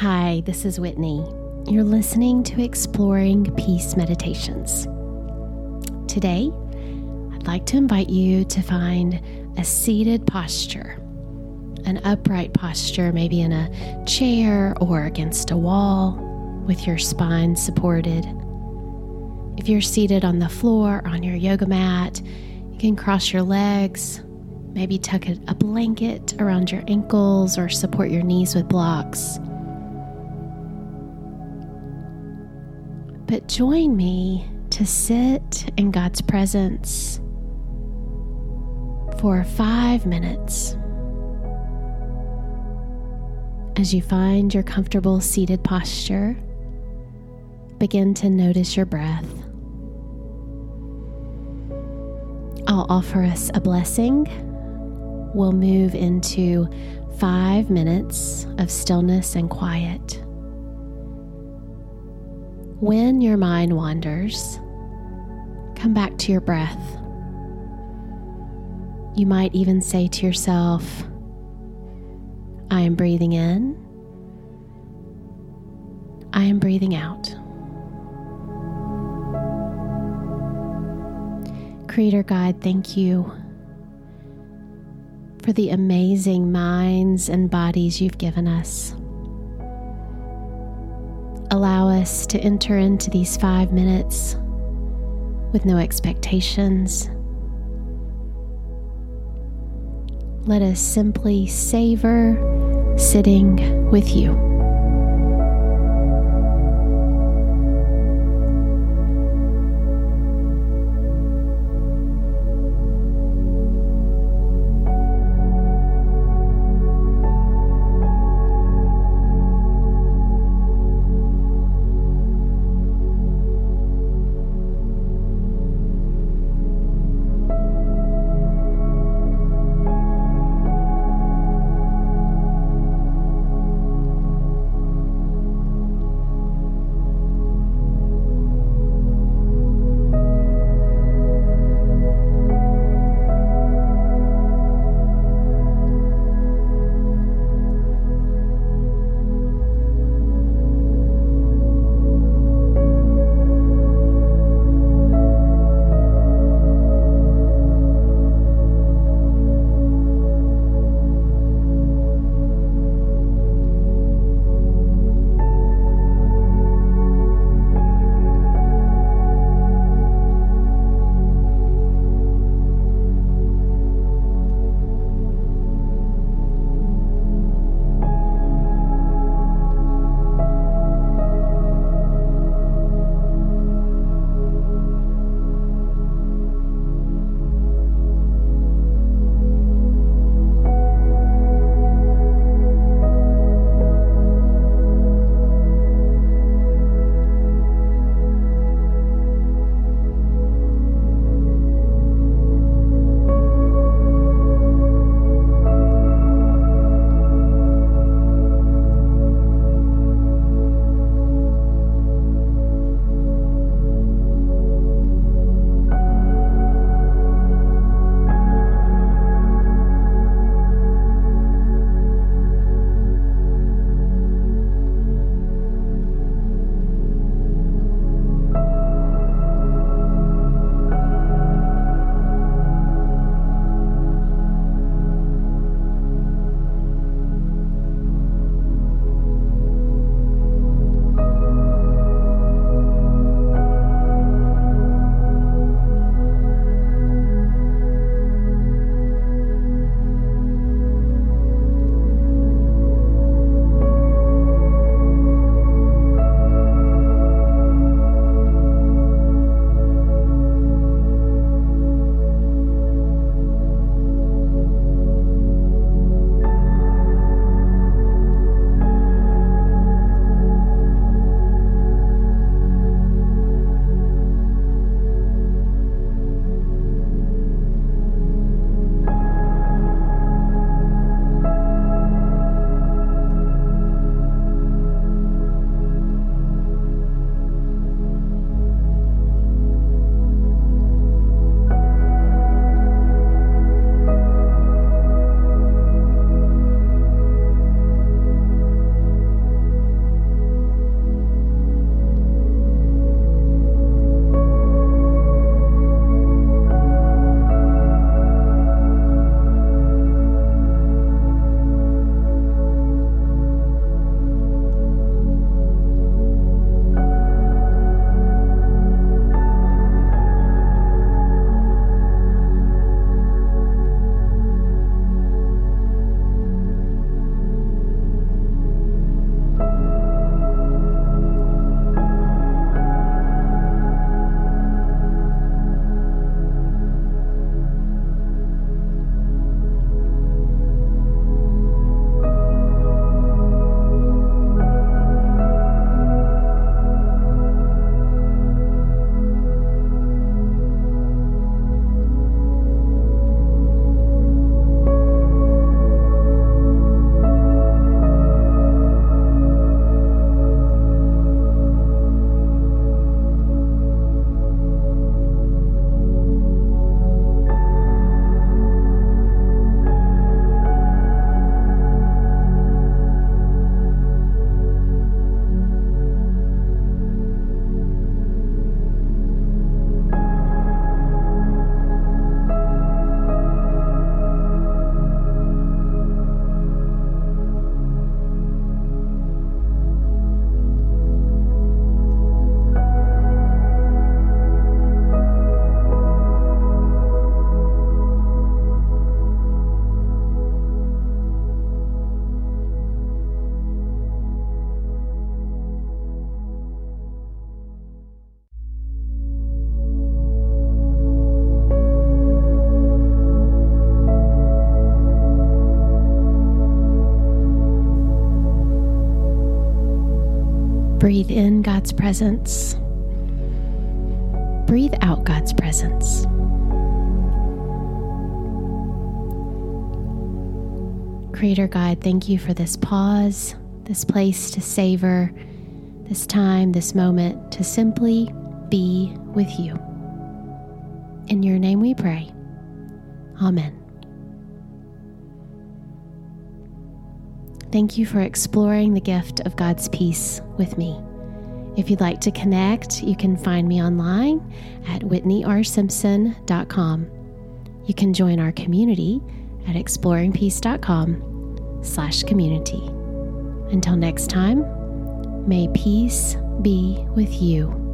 Hi, this is Whitney. You're listening to Exploring Peace Meditations. Today, I'd like to invite you to find a seated posture, an upright posture, maybe in a chair or against a wall with your spine supported. If you're seated on the floor or on your yoga mat, you can cross your legs, maybe tuck a blanket around your ankles or support your knees with blocks. But join me to sit in God's presence for five minutes. As you find your comfortable seated posture, begin to notice your breath. I'll offer us a blessing. We'll move into five minutes of stillness and quiet. When your mind wanders, come back to your breath. You might even say to yourself, I am breathing in, I am breathing out. Creator God, thank you for the amazing minds and bodies you've given us allow us to enter into these five minutes with no expectations. Let us simply savor sitting with you. Breathe in God's presence. Breathe out God's presence. Creator God, thank you for this pause, this place to savor, this time, this moment to simply be with you. In your name we pray. Amen. Thank you for exploring the gift of God's peace with me. If you'd like to connect, you can find me online at whitneyrsimpson.com. You can join our community at exploringpeace.com slash community. Until next time, may peace be with you.